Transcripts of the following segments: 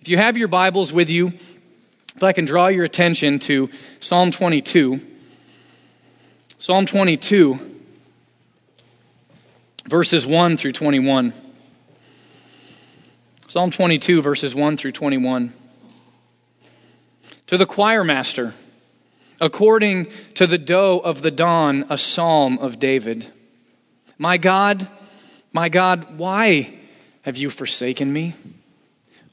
If you have your Bibles with you, if I can draw your attention to Psalm 22. Psalm 22, verses 1 through 21. Psalm 22, verses 1 through 21. To the choir master, according to the doe of the dawn, a psalm of David. My God, my God, why have you forsaken me?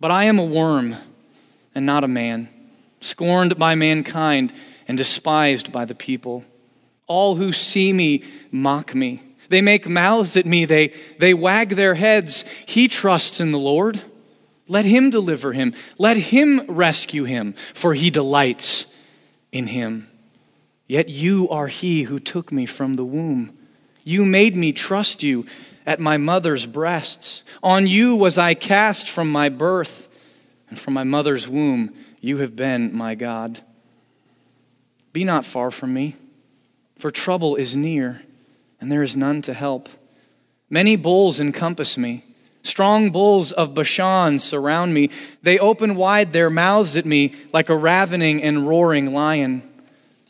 But I am a worm and not a man, scorned by mankind and despised by the people. All who see me mock me. They make mouths at me. They, they wag their heads. He trusts in the Lord. Let him deliver him. Let him rescue him, for he delights in him. Yet you are he who took me from the womb. You made me trust you at my mother's breasts. On you was I cast from my birth, and from my mother's womb you have been my God. Be not far from me for trouble is near, and there is none to help. Many bulls encompass me. Strong bulls of Bashan surround me. They open wide their mouths at me like a ravening and roaring lion.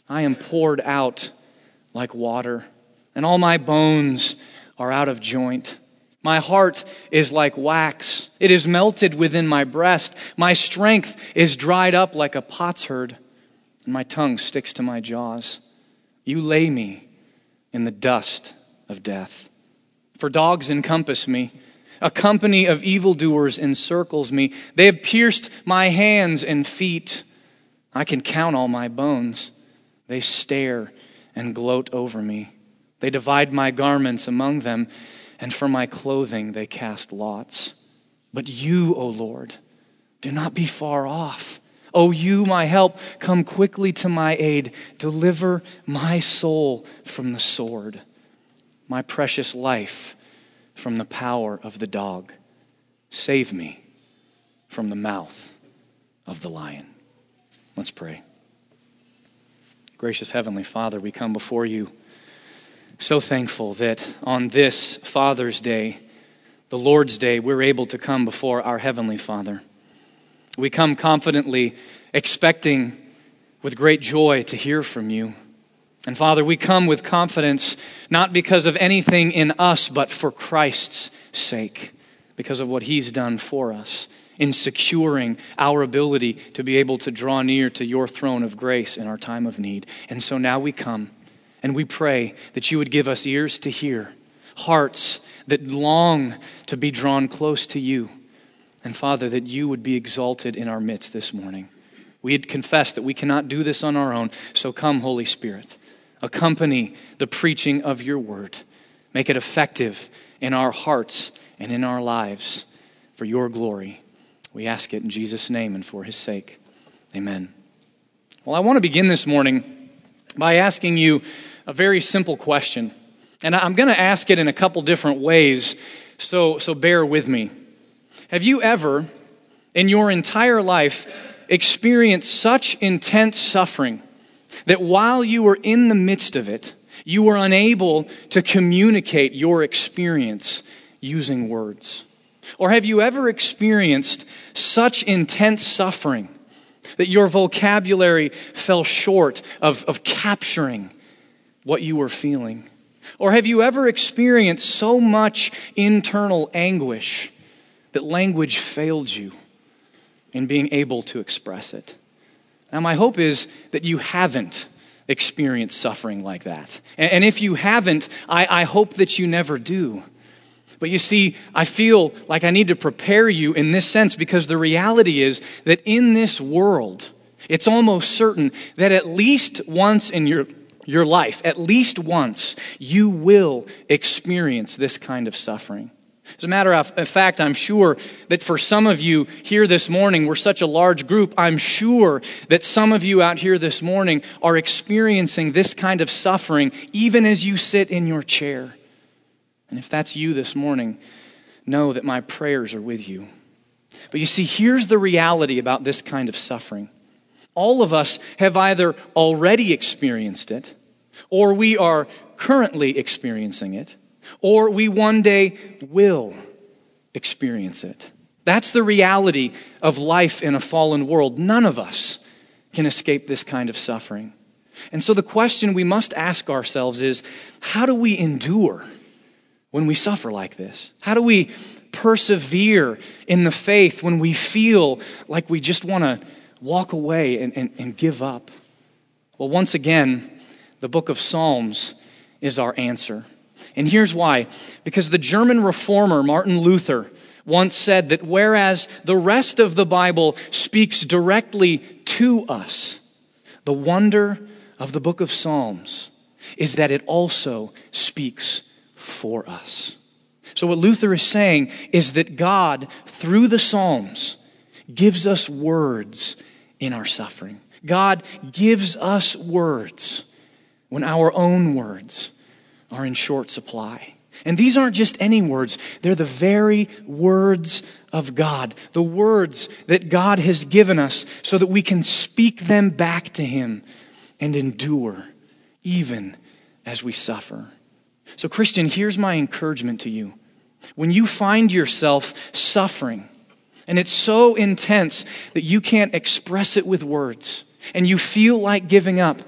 I am poured out like water, and all my bones are out of joint. My heart is like wax. It is melted within my breast. My strength is dried up like a potsherd, and my tongue sticks to my jaws. You lay me in the dust of death. For dogs encompass me. A company of evildoers encircles me. They have pierced my hands and feet. I can count all my bones. They stare and gloat over me. They divide my garments among them, and for my clothing they cast lots. But you, O Lord, do not be far off. O you, my help, come quickly to my aid. Deliver my soul from the sword, my precious life from the power of the dog. Save me from the mouth of the lion. Let's pray. Gracious Heavenly Father, we come before you so thankful that on this Father's Day, the Lord's Day, we're able to come before our Heavenly Father. We come confidently, expecting with great joy to hear from you. And Father, we come with confidence, not because of anything in us, but for Christ's sake, because of what He's done for us in securing our ability to be able to draw near to your throne of grace in our time of need. And so now we come and we pray that you would give us ears to hear, hearts that long to be drawn close to you and Father, that you would be exalted in our midst this morning. We had confessed that we cannot do this on our own, so come, Holy Spirit. Accompany the preaching of your word. Make it effective in our hearts and in our lives for your glory. We ask it in Jesus' name and for his sake. Amen. Well, I want to begin this morning by asking you a very simple question. And I'm going to ask it in a couple different ways, so, so bear with me. Have you ever, in your entire life, experienced such intense suffering that while you were in the midst of it, you were unable to communicate your experience using words? Or have you ever experienced such intense suffering that your vocabulary fell short of, of capturing what you were feeling? Or have you ever experienced so much internal anguish that language failed you in being able to express it. Now, my hope is that you haven't experienced suffering like that. And, if you haven't, I, I hope that you never do. But you see, I feel like I need to prepare you in this sense because the reality is that in this world, it's almost certain that at least once in your, your life, at least once, you will experience this kind of suffering. As a matter of fact, I'm sure that for some of you here this morning, we're such a large group, I'm sure that some of you out here this morning are experiencing this kind of suffering even as you sit in your chair. And if that's you this morning, know that my prayers are with you. But you see, here's the reality about this kind of suffering. All of us have either already experienced it, or we are currently experiencing it, or we one day will experience it. That's the reality of life in a fallen world. None of us can escape this kind of suffering. And so the question we must ask ourselves is how do we endure when we suffer like this? How do we persevere in the faith when we feel like we just want to walk away and, and, and give up? Well, once again, the book of Psalms is our answer. And here's why because the German reformer Martin Luther once said that whereas the rest of the Bible speaks directly to us, the wonder of the book of Psalms is that it also speaks for us. So, what Luther is saying is that God, through the Psalms, gives us words in our suffering. God gives us words when our own words are in short supply. And these aren't just any words, they're the very words of God, the words that God has given us so that we can speak them back to Him and endure even as we suffer. So, Christian, here's my encouragement to you. When you find yourself suffering, and it's so intense that you can't express it with words, and you feel like giving up,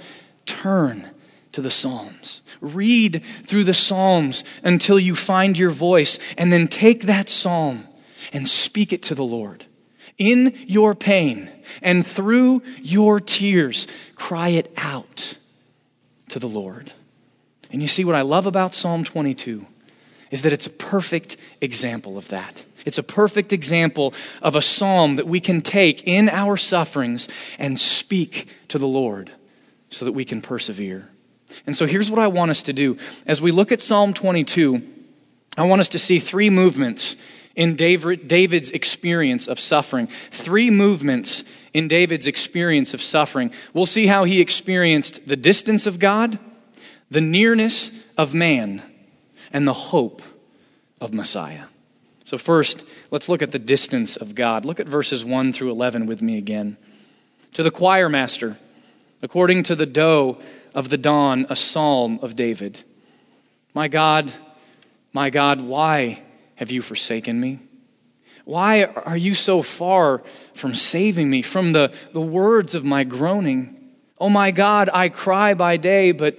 turn to the Psalms. Read through the Psalms until you find your voice, and then take that psalm and speak it to the Lord. In your pain and through your tears, cry it out to the Lord. And you see, what I love about Psalm 22 is that it's a perfect example of that. It's a perfect example of a psalm that we can take in our sufferings and speak to the Lord so that we can persevere. And so here's what I want us to do. As we look at Psalm 22, I want us to see three movements in David's experience of suffering. Three movements in David's experience of suffering. We'll see how he experienced the distance of God, the nearness of man, and the hope of Messiah. So, first, let's look at the distance of God. Look at verses 1 through 11 with me again. To the choir master, according to the doe of the dawn, a psalm of David. My God, my God, why have you forsaken me? Why are you so far from saving me, from the, the words of my groaning? Oh my God, I cry by day, but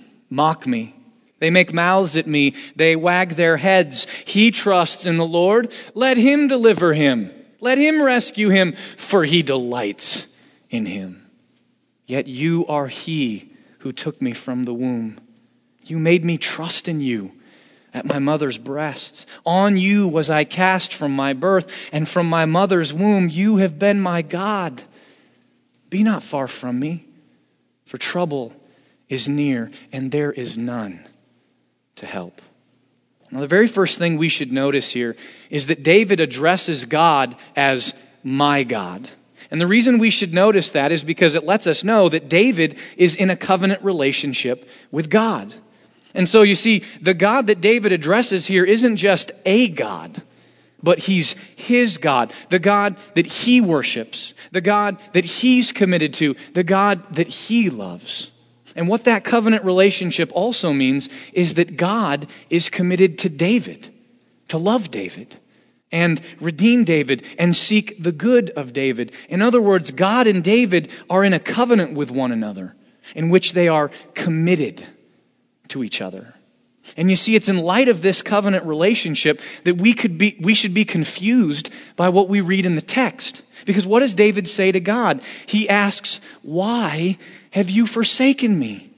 mock me. They make mouths at me. They wag their heads. He trusts in the Lord. Let him deliver him. Let him rescue him, for he delights in him. Yet you are he who took me from the womb. You made me trust in you at my mother's breasts. On you was I cast from my birth, and from my mother's womb you have been my God. Be not far from me, for trouble is near, and there is none to help. Now, the very first thing we should notice here is that David addresses God as my God. And the reason we should notice that is because it lets us know that David is in a covenant relationship with God. And so you see, the God that David addresses here isn't just a God, but he's his God, the God that he worships, the God that he's committed to, the God that he loves. And what that covenant relationship also means is that God is committed to David, to love David and redeem David and seek the good of David. In other words, God and David are in a covenant with one another in which they are committed to each other. And you see, it's in light of this covenant relationship that we, could be, we should be confused by what we read in the text. Because what does David say to God? He asks, Why have you forsaken me?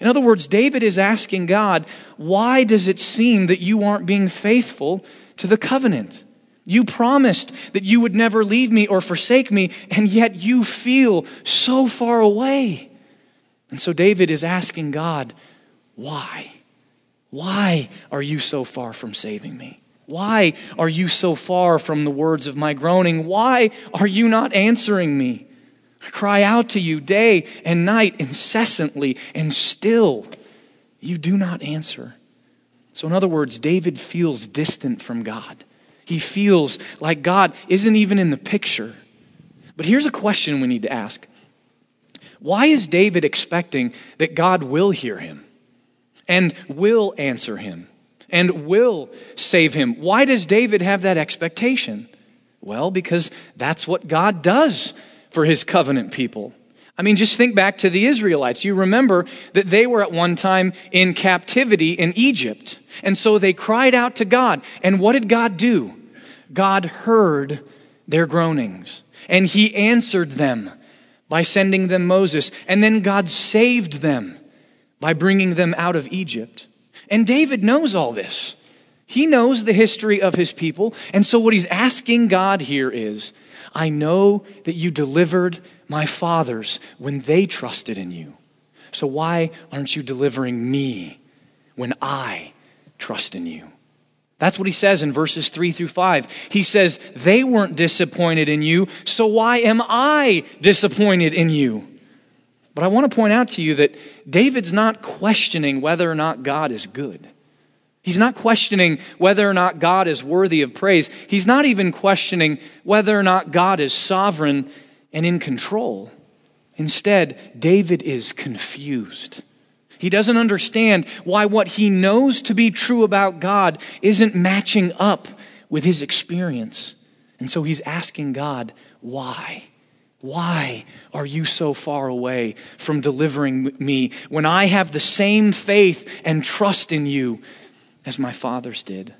In other words, David is asking God, Why does it seem that you aren't being faithful to the covenant? You promised that you would never leave me or forsake me, and yet you feel so far away. And so David is asking God, Why? Why are you so far from saving me? Why are you so far from the words of my groaning? Why are you not answering me? Cry out to you day and night incessantly, and still you do not answer. So, in other words, David feels distant from God. He feels like God isn't even in the picture. But here's a question we need to ask Why is David expecting that God will hear him? and will answer him and will save him. Why does David have that expectation? Well, because that's what God does for his covenant people. I mean, just think back to the Israelites. You remember that they were at one time in captivity in Egypt. And so they cried out to God. And what did God do? God heard their groanings. And he answered them by sending them Moses. And then God saved them by bringing them out of Egypt. And David knows all this. He knows the history of his people. And so, what he's asking God here is I know that you delivered my fathers when they trusted in you. So, why aren't you delivering me when I trust in you? That's what he says in verses 3 through 5. He says, They weren't disappointed in you, so why am I disappointed in you? But I want to point out to you that David's not questioning whether or not God is good. He's not questioning whether or not God is worthy of praise. He's not even questioning whether or not God is sovereign and in control. Instead, David is confused. He doesn't understand why what he knows to be true about God isn't matching up with his experience. And so he's asking God, why? Why are you so far away from delivering me when I have the same faith and trust in you as my fathers did?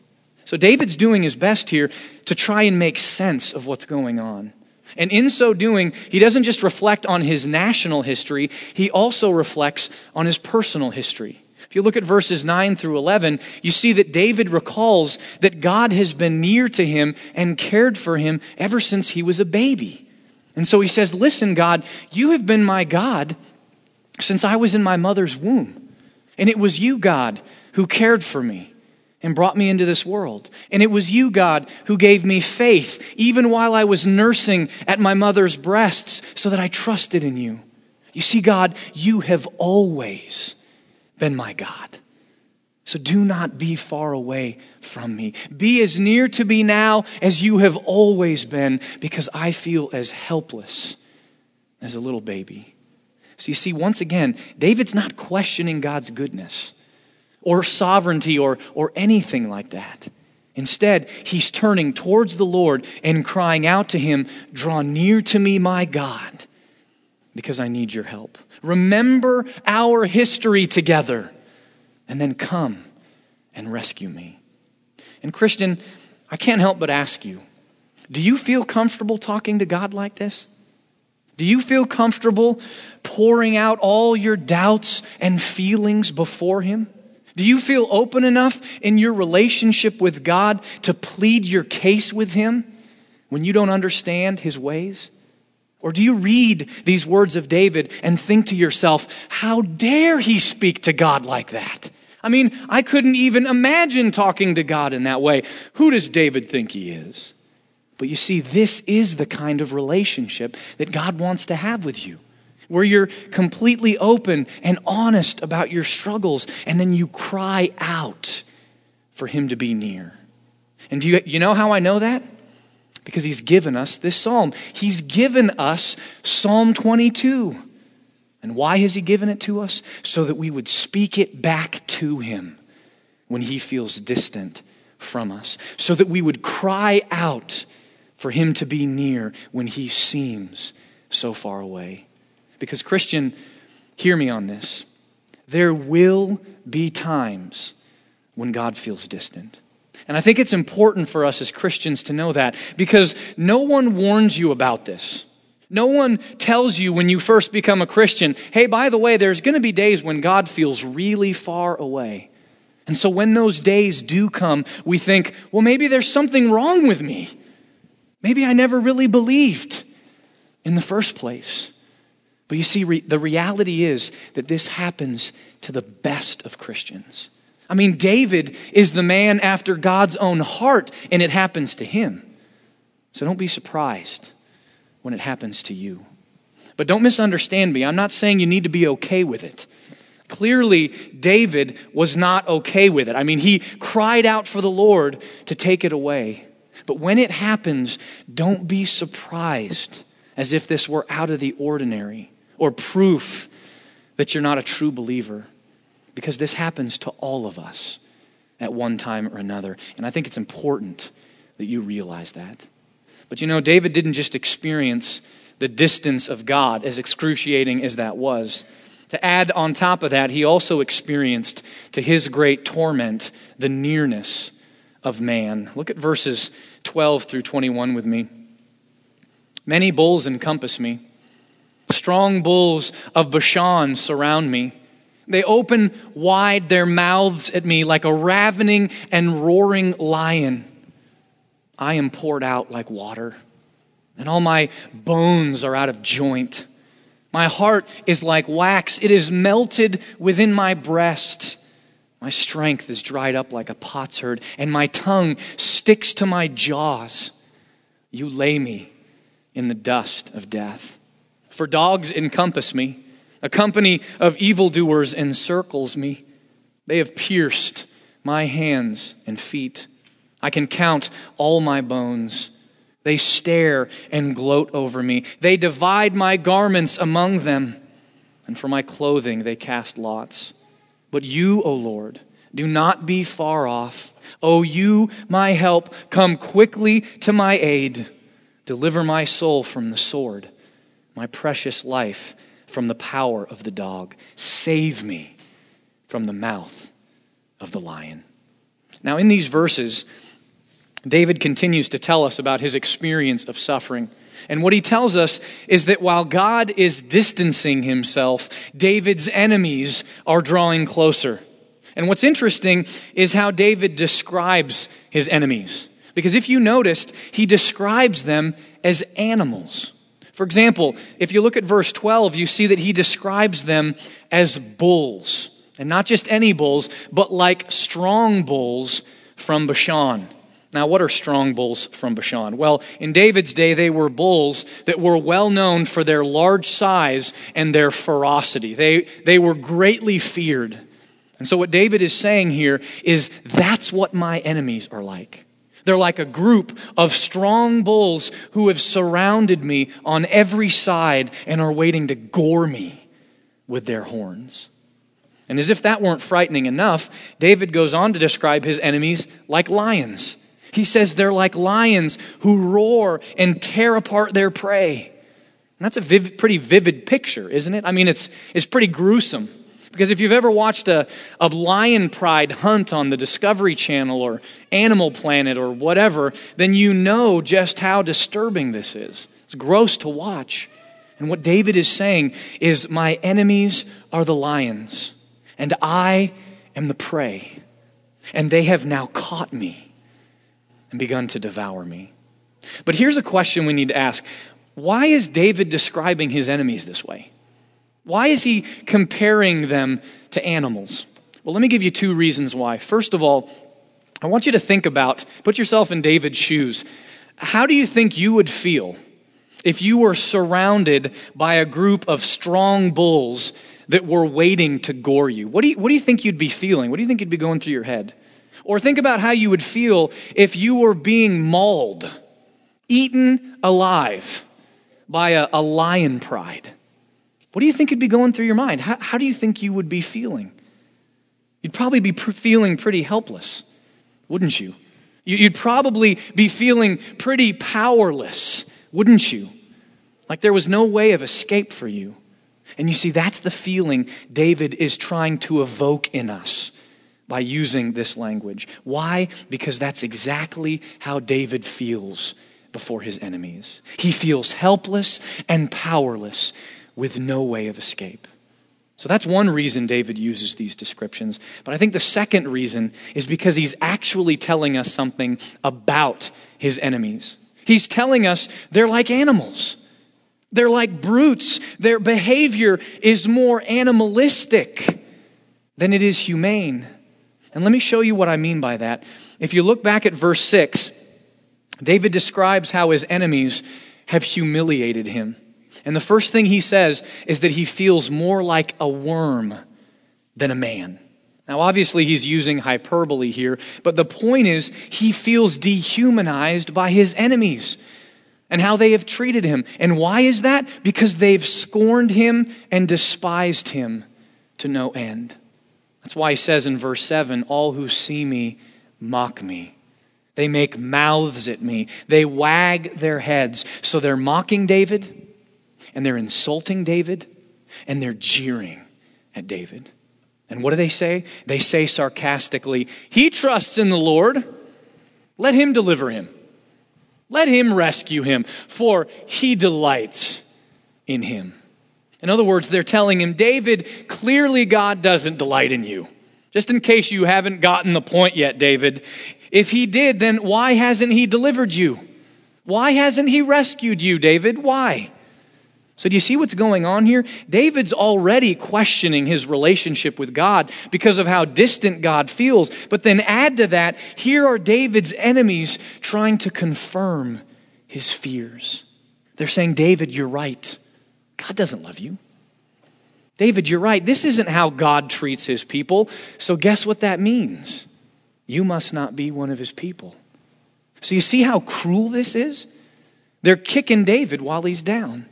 So David's doing his best here to try and make sense of what's going on. And in so doing, he doesn't just reflect on his national history, he also reflects on his personal history. If you look at verses 9 through 11, you see that David recalls that God has been near to him and cared for him ever since he was a baby. And so he says, Listen, God, you have been my God since I was in my mother's womb. And it was you, God, who cared for me and brought me into this world. And it was you, God, who gave me faith, even while I was nursing at my mother's breasts, so that I trusted in you. You see, God, you have always been my God. So do not be far away from me. Be as near to me now as you have always been, because I feel as helpless as a little baby. So you see, once again, David's not questioning God's goodness or sovereignty or, or anything like that. Instead, he's turning towards the Lord and crying out to him, Draw near to me, my God, because I need your help. Remember our history together and then come and rescue me. And, Christian, I can't help but ask you do you feel comfortable talking to God like this? Do you feel comfortable pouring out all your doubts and feelings before Him? Do you feel open enough in your relationship with God to plead your case with Him when you don't understand His ways? Or do you read these words of David and think to yourself, how dare he speak to God like that? I mean, I couldn't even imagine talking to God in that way. Who does David think he is? But you see, this is the kind of relationship that God wants to have with you, where you're completely open and honest about your struggles, and then you cry out for Him to be near. And do you, you know how I know that? Because He's given us this psalm. He's given us Psalm 22. And why has He given it to us? So that we would speak it back to Him when He feels distant from us. So that we would cry out for Him to be near when He seems so far away. Because, Christian, hear me on this. There will be times when God feels distant. And I think it's important for us as Christians to know that because no one warns you about this. No one tells you when you first become a Christian, hey, by the way, there's going to be days when God feels really far away. And so when those days do come, we think, well, maybe there's something wrong with me. Maybe I never really believed in the first place. You see, re- the reality is that this happens to the best of Christians. I mean, David is the man after God's own heart, and it happens to him. So don't be surprised when it happens to you. But don't misunderstand me. I'm not saying you need to be okay with it. Clearly, David was not okay with it. I mean, he cried out for the Lord to take it away. But when it happens, don't be surprised as if this were out of the ordinary or proof that you're not a true believer because this happens to all of us at one time or another. And I think it's important that you realize that. But you know, David didn't just experience the distance of God, as excruciating as that was. To add on top of that, he also experienced, to his great torment, the nearness of man. Look at verses 12 through 21 with me. Many bulls encompass me, strong bulls of Bashan surround me. They open wide their mouths at me like a ravening and roaring lion. I am poured out like water, and all my bones are out of joint. My heart is like wax, it is melted within my breast. My strength is dried up like a potsherd, and my tongue sticks to my jaws. You lay me in the dust of death. For dogs encompass me a company of evildoers encircles me. They have pierced my hands and feet. I can count all my bones. They stare and gloat over me. They divide my garments among them, and for my clothing they cast lots. But you, O Lord, do not be far off. O you, my help, come quickly to my aid. Deliver my soul from the sword, my precious life from the power of the dog. Save me from the mouth of the lion. Now, in these verses, David continues to tell us about his experience of suffering. And what he tells us is that while God is distancing himself, David's enemies are drawing closer. And what's interesting is how David describes his enemies. Because if you noticed, he describes them as animals. For example, if you look at verse 12, you see that he describes them as bulls. And not just any bulls, but like strong bulls from Bashan. Now, what are strong bulls from Bashan? Well, in David's day, they were bulls that were well known for their large size and their ferocity. They, they were greatly feared. And so, what David is saying here is that's what my enemies are like. They're like a group of strong bulls who have surrounded me on every side and are waiting to gore me with their horns. And as if that weren't frightening enough, David goes on to describe his enemies like lions. He says they're like lions who roar and tear apart their prey. And that's a vivid, pretty vivid picture, isn't it? I mean, it's, it's pretty gruesome. Because if you've ever watched a, a lion pride hunt on the Discovery Channel or Animal Planet or whatever, then you know just how disturbing this is. It's gross to watch. And what David is saying is, My enemies are the lions, and I am the prey. And they have now caught me and begun to devour me. But here's a question we need to ask Why is David describing his enemies this way? Why is he comparing them to animals? Well, let me give you two reasons why. First of all, I want you to think about, put yourself in David's shoes. How do you think you would feel if you were surrounded by a group of strong bulls that were waiting to gore you? What do you, what do you think you'd be feeling? What do you think you'd be going through your head? Or think about how you would feel if you were being mauled, eaten alive by a, a lion pride. What do you think would be going through your mind? How, how do you think you would be feeling? You'd probably be pr- feeling pretty helpless, wouldn't you? You'd probably be feeling pretty powerless, wouldn't you? Like there was no way of escape for you. And you see, that's the feeling David is trying to evoke in us by using this language. Why? Because that's exactly how David feels before his enemies. He feels helpless and powerless with no way of escape. So that's one reason David uses these descriptions. But I think the second reason is because he's actually telling us something about his enemies. He's telling us they're like animals. They're like brutes. Their behavior is more animalistic than it is humane. And let me show you what I mean by that. If you look back at verse 6, David describes how his enemies have humiliated him. And the first thing he says is that he feels more like a worm than a man. Now, obviously, he's using hyperbole here, but the point is he feels dehumanized by his enemies and how they have treated him. And why is that? Because they've scorned him and despised him to no end. That's why he says in verse 7 All who see me mock me. They make mouths at me. They wag their heads. So they're mocking David, and they're insulting David, and they're jeering at David. And what do they say? They say sarcastically, He trusts in the Lord. Let him deliver him. Let him rescue him, for he delights in him. In other words, they're telling him, David, clearly God doesn't delight in you. Just in case you haven't gotten the point yet, David. If he did, then why hasn't he delivered you? Why hasn't he rescued you, David? Why? So, do you see what's going on here? David's already questioning his relationship with God because of how distant God feels. But then add to that, here are David's enemies trying to confirm his fears. They're saying, David, you're right. God doesn't love you. David, you're right. This isn't how God treats his people. So, guess what that means? You must not be one of his people. So, you see how cruel this is? They're kicking David while he's down.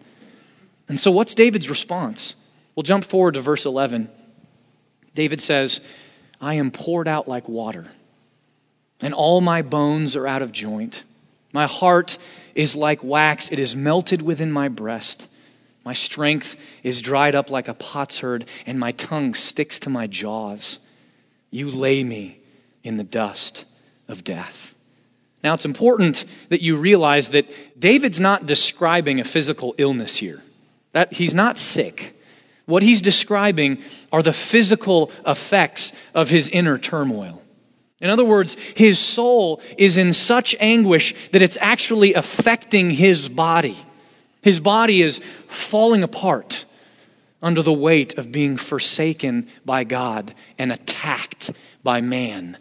And so, what's David's response? We'll jump forward to verse 11. David says, I am poured out like water, and all my bones are out of joint. My heart is like wax, it is melted within my breast. My strength is dried up like a potsherd, and my tongue sticks to my jaws. You lay me in the dust of death. Now, it's important that you realize that David's not describing a physical illness here. That he's not sick. What he's describing are the physical effects of his inner turmoil. In other words, his soul is in such anguish that it's actually affecting his body. His body is falling apart under the weight of being forsaken by God and attacked by man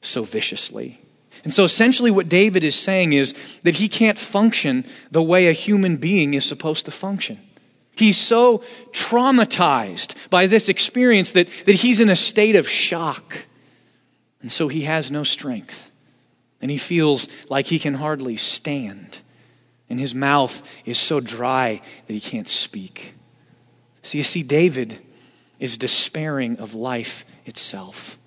so viciously. And so essentially, what David is saying is that he can't function the way a human being is supposed to function. He's so traumatized by this experience that, that he's in a state of shock. And so he has no strength. And he feels like he can hardly stand. And his mouth is so dry that he can't speak. So you see, David is despairing of life itself,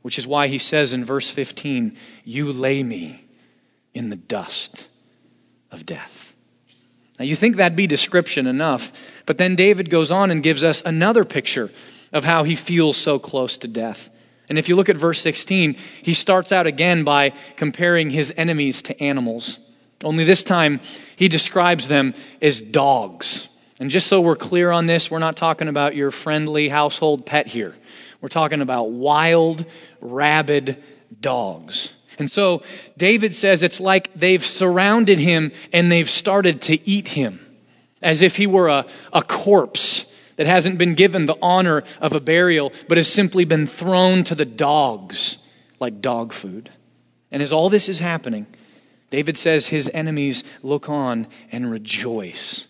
which is why he says in verse 15, You lay me in the dust of death. Now, you think that'd be description enough, but then David goes on and gives us another picture of how he feels so close to death. And if you look at verse 16, he starts out again by comparing his enemies to animals. Only this time, he describes them as dogs. And just so we're clear on this, we're not talking about your friendly household pet here. We're talking about wild, rabid dogs. And so David says it's like they've surrounded him and they've started to eat him as if he were a, a corpse that hasn't been given the honor of a burial, but has simply been thrown to the dogs like dog food. And as all this is happening, David says his enemies look on and rejoice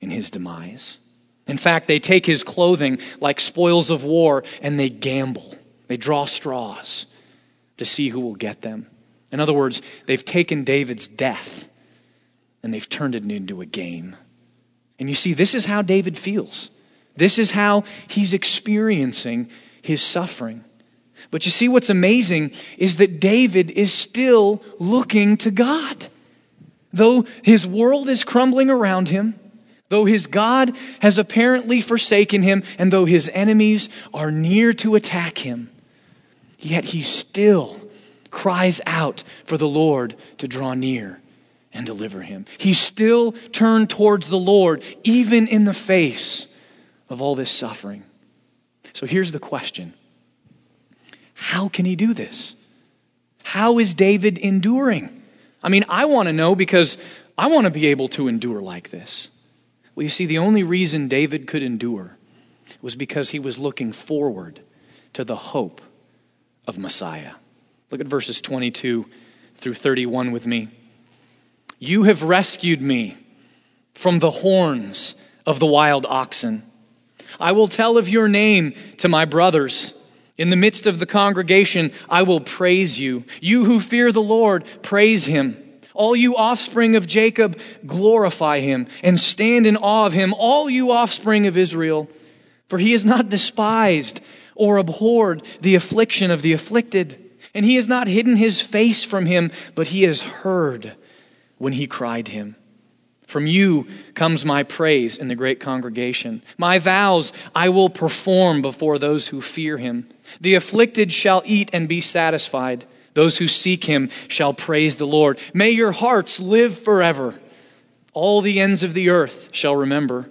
in his demise. In fact, they take his clothing like spoils of war and they gamble. They draw straws to see who will get them. In other words, they've taken David's death and they've turned it into a game. And you see, this is how David feels. This is how he's experiencing his suffering. But you see, what's amazing is that David is still looking to God. Though his world is crumbling around him, though his God has apparently forsaken him, and though his enemies are near to attack him, Yet he still cries out for the Lord to draw near and deliver him. He still turned towards the Lord, even in the face of all this suffering. So here's the question How can he do this? How is David enduring? I mean, I want to know because I want to be able to endure like this. Well, you see, the only reason David could endure was because he was looking forward to the hope of Messiah. Look at verses 22 through 31 with me. You have rescued me from the horns of the wild oxen. I will tell of your name to my brothers. In the midst of the congregation, I will praise you. You who fear the Lord, praise him. All you offspring of Jacob, glorify him and stand in awe of him, all you offspring of Israel. For he has not despised or abhorred the affliction of the afflicted, and he has not hidden his face from him, but he has heard when he cried him. From you comes my praise in the great congregation. My vows I will perform before those who fear him. The afflicted shall eat and be satisfied. Those who seek him shall praise the Lord. May your hearts live forever. All the ends of the earth shall remember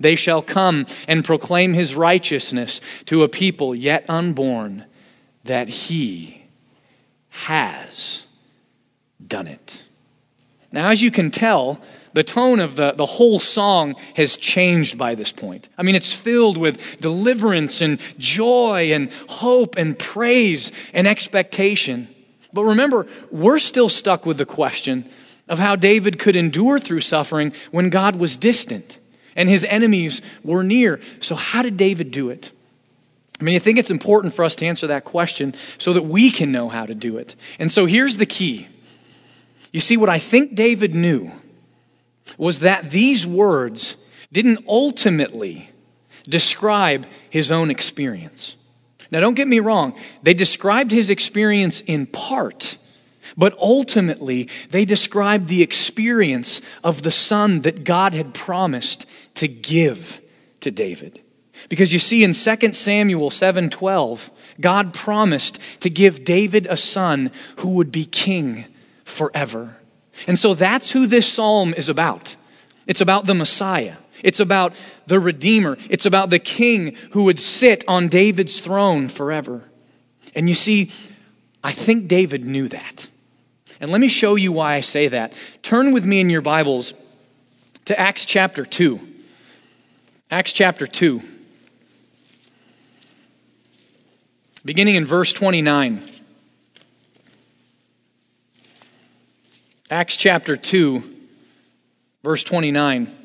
They shall come and proclaim his righteousness to a people yet unborn, that he has done it. Now, as you can tell, the tone of the, the whole song has changed by this point. I mean, it's filled with deliverance and joy and hope and praise and expectation. But remember, we're still stuck with the question of how David could endure through suffering when God was distant and his enemies were near. So, how did David do it? I mean, I think it's important for us to answer that question so that we can know how to do it. And so, here's the key. You see, what I think David knew was that these words didn't ultimately describe his own experience. Now, don't get me wrong, they described his experience in part, but ultimately they described the experience of the son that God had promised to give to David. Because you see in 2 Samuel 7:12, God promised to give David a son who would be king forever. And so that's who this psalm is about. It's about the Messiah. It's about the Redeemer. It's about the King who would sit on David's throne forever. And you see, I think David knew that. And let me show you why I say that. Turn with me in your Bibles to Acts chapter 2. Acts chapter 2. Beginning in verse 29. Acts chapter 2, verse 29.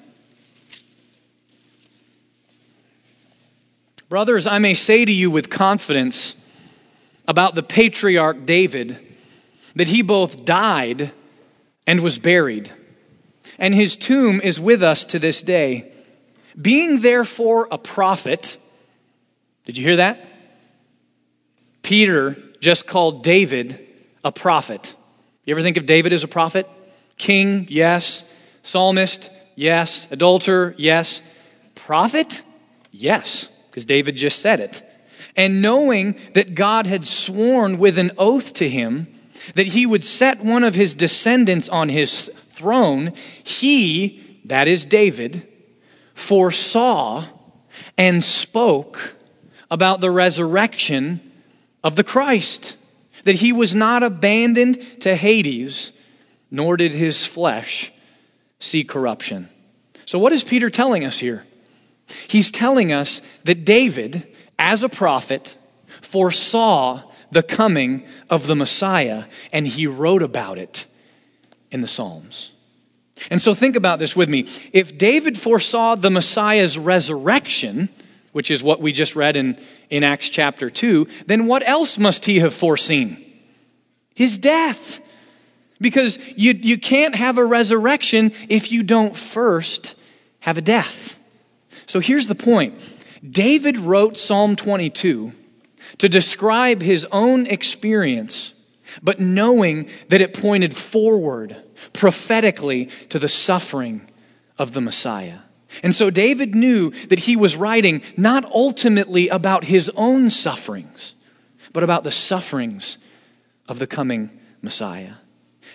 Brothers, I may say to you with confidence about the patriarch David that he both died and was buried, and his tomb is with us to this day. Being therefore a prophet, did you hear that? Peter just called David a prophet. You ever think of David as a prophet? King, yes. Psalmist, yes. Adulterer, yes. Prophet? Yes, because David just said it. And knowing that God had sworn with an oath to him that he would set one of his descendants on his throne, he, that is David, foresaw and spoke about the resurrection of the Christ that he was not abandoned to Hades, nor did his flesh see corruption. So, what is Peter telling us here? He's telling us that David, as a prophet, foresaw the coming of the Messiah, and he wrote about it in the Psalms. And so think about this with me. If David foresaw the Messiah's resurrection, which is what we just read in, in Acts chapter 2, then what else must he have foreseen? His death. Because you, you can't have a resurrection if you don't first have a death. So here's the point David wrote Psalm 22 to describe his own experience, but knowing that it pointed forward prophetically to the suffering of the Messiah. And so David knew that he was writing not ultimately about his own sufferings, but about the sufferings of the coming Messiah.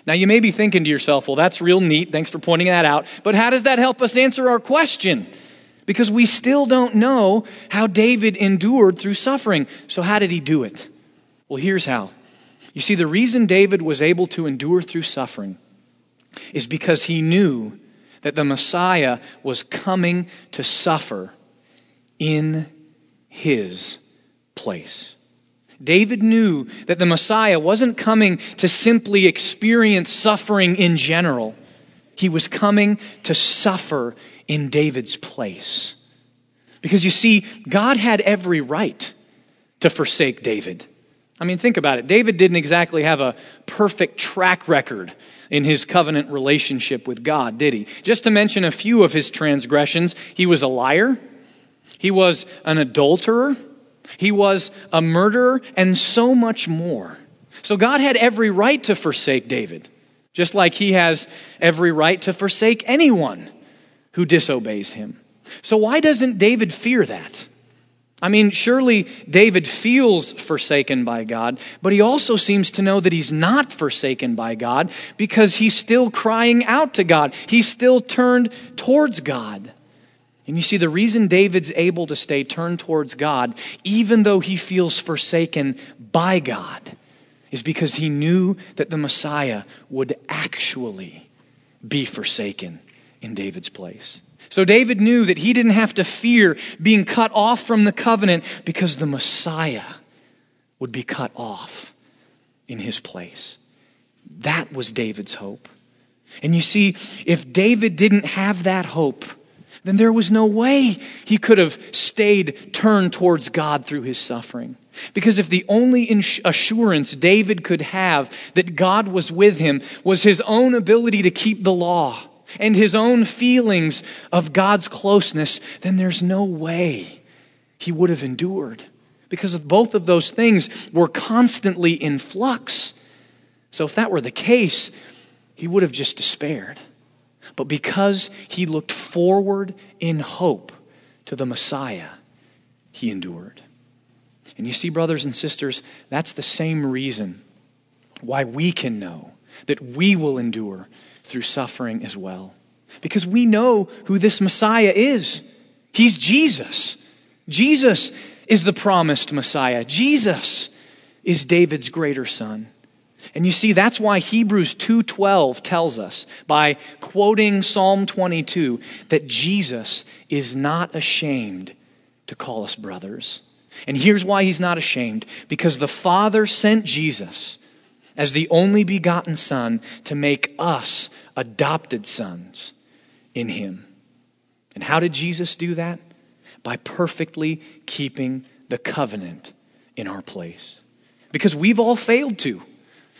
Now, you may be thinking to yourself, well, that's real neat. Thanks for pointing that out. But how does that help us answer our question? Because we still don't know how David endured through suffering. So, how did he do it? Well, here's how. You see, the reason David was able to endure through suffering is because he knew that the Messiah was coming to suffer in his place. David knew that the Messiah wasn't coming to simply experience suffering in general. He was coming to suffer in David's place. Because you see, God had every right to forsake David. I mean, think about it. David didn't exactly have a perfect track record in his covenant relationship with God, did he? Just to mention a few of his transgressions, he was a liar, he was an adulterer, he was a murderer, and so much more. So God had every right to forsake David, just like he has every right to forsake anyone who disobeys him. So why doesn't David fear that? I mean, surely David feels forsaken by God, but he also seems to know that he's not forsaken by God because he's still crying out to God. He's still turned towards God. And you see, the reason David's able to stay turned towards God, even though he feels forsaken by God, is because he knew that the Messiah would actually be forsaken in David's place. So David knew that he didn't have to fear being cut off from the covenant because the Messiah would be cut off in his place. That was David's hope. And you see, if David didn't have that hope, then there was no way he could have stayed turned towards God through his suffering. Because if the only assurance David could have that God was with him was his own ability to keep the law, and his own feelings of God's closeness, then there's no way he would have endured. Because both of those things were constantly in flux. So if that were the case, he would have just despaired. But because he looked forward in hope to the Messiah, he endured. And you see, brothers and sisters, that's the same reason why we can know that we will endure through suffering as well. Because we know who this Messiah is. He's Jesus. Jesus is the promised Messiah. Jesus is David's greater son. And you see that's why Hebrews 2:12 tells us by quoting Psalm 22 that Jesus is not ashamed to call us brothers. And here's why he's not ashamed because the Father sent Jesus as the only begotten Son to make us adopted sons in Him. And how did Jesus do that? By perfectly keeping the covenant in our place. Because we've all failed to.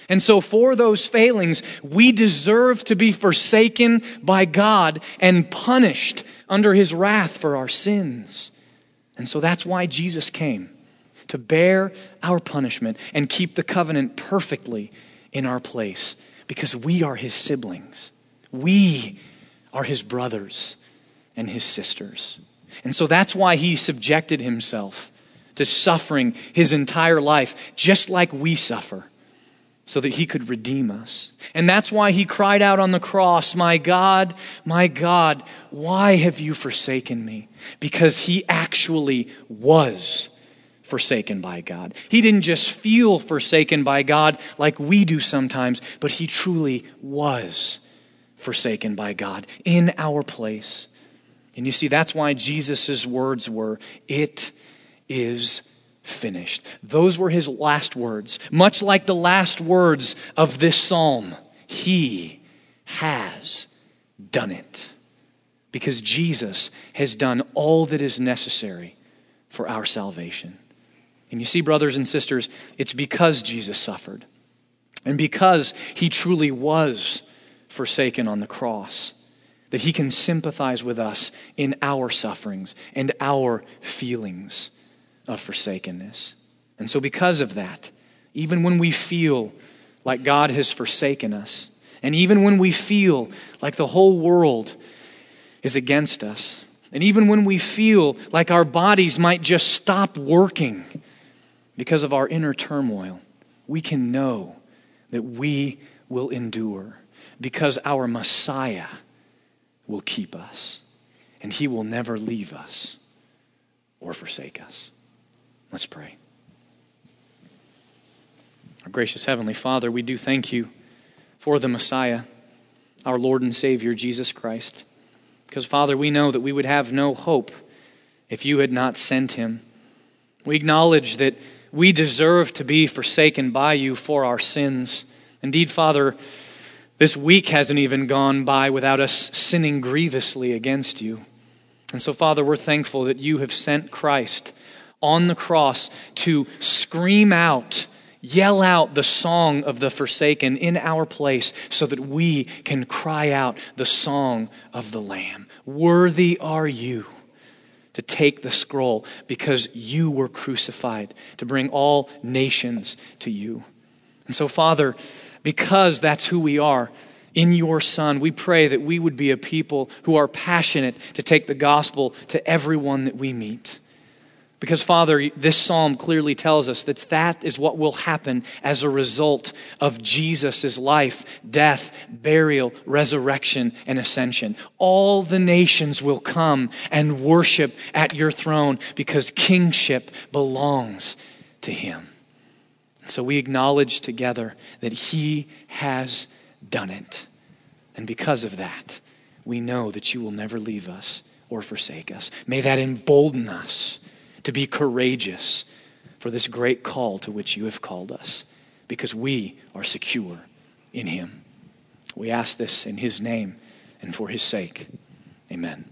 And so, for those failings, we deserve to be forsaken by God and punished under His wrath for our sins. And so, that's why Jesus came to bear our punishment and keep the covenant perfectly in our place because we are his siblings. We are his brothers and his sisters. And so that's why he subjected himself to suffering his entire life, just like we suffer, so that he could redeem us. And that's why he cried out on the cross, My God, my God, why have you forsaken me? Because he actually was forsaken by God. He didn't just feel forsaken by God like we do sometimes, but he truly was forsaken by God in our place. And you see, that's why Jesus' words were, It is finished. Those were his last words, much like the last words of this psalm. He has done it. Because Jesus has done all that is necessary for our salvation. And you see, brothers and sisters, it's because Jesus suffered. And because he truly was forsaken on the cross, that he can sympathize with us in our sufferings and our feelings of forsakenness. And so, because of that, even when we feel like God has forsaken us, and even when we feel like the whole world is against us, and even when we feel like our bodies might just stop working because of our inner turmoil, we can know that we will endure because our Messiah will keep us and he will never leave us or forsake us. Let's pray. Our gracious Heavenly Father, we do thank you for the Messiah, our Lord and Savior, Jesus Christ. Because, Father, we know that we would have no hope if you had not sent him. We acknowledge that we deserve to be forsaken by you for our sins. Indeed, Father, this week hasn't even gone by without us sinning grievously against you. And so, Father, we're thankful that you have sent Christ on the cross to scream out, yell out the song of the forsaken in our place so that we can cry out the song of the Lamb. Worthy are you to take the scroll because you were crucified to bring all nations to you. And so, Father, because that's who we are, in your Son, we pray that we would be a people who are passionate to take the gospel to everyone that we meet. Because, Father, this psalm clearly tells us that that is what will happen as a result of Jesus' life, death, burial, resurrection, and ascension. All the nations will come and worship at your throne because kingship belongs to him. So we acknowledge together that he has done it. And because of that, we know that you will never leave us or forsake us. May that embolden us to be courageous for this great call to which you have called us, because we are secure in Him. We ask this in His name and for His sake. Amen.